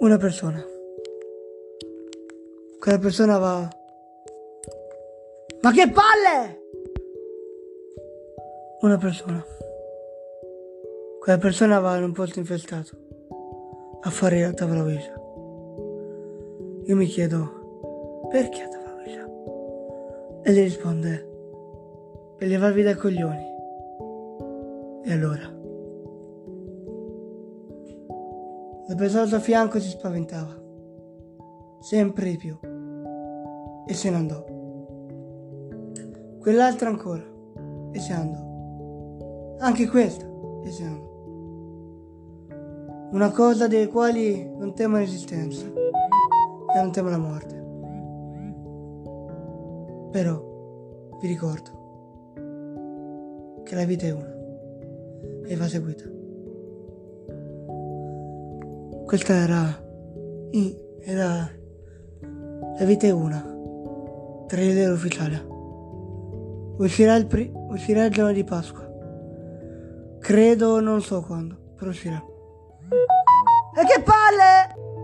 una persona. Quella persona va... Ma che palle! Una persona. Quella persona va in un posto infestato a fare la tavola Ouija. Io mi chiedo, perché la tavola Ouija? E lei risponde, per levarvi dai coglioni. E allora? La persona suo fianco si spaventava, sempre di più, e se ne andò. Quell'altra ancora, e se ne andò. Anche questa, e se ne andò. Una cosa delle quali non temo l'esistenza, e non temo la morte. Però vi ricordo che la vita è una e va seguita. Questa era, era La vita è una, trailer ufficiale. Uscirà il, pri- uscirà il giorno di Pasqua. Credo, non so quando, però uscirà. E che palle!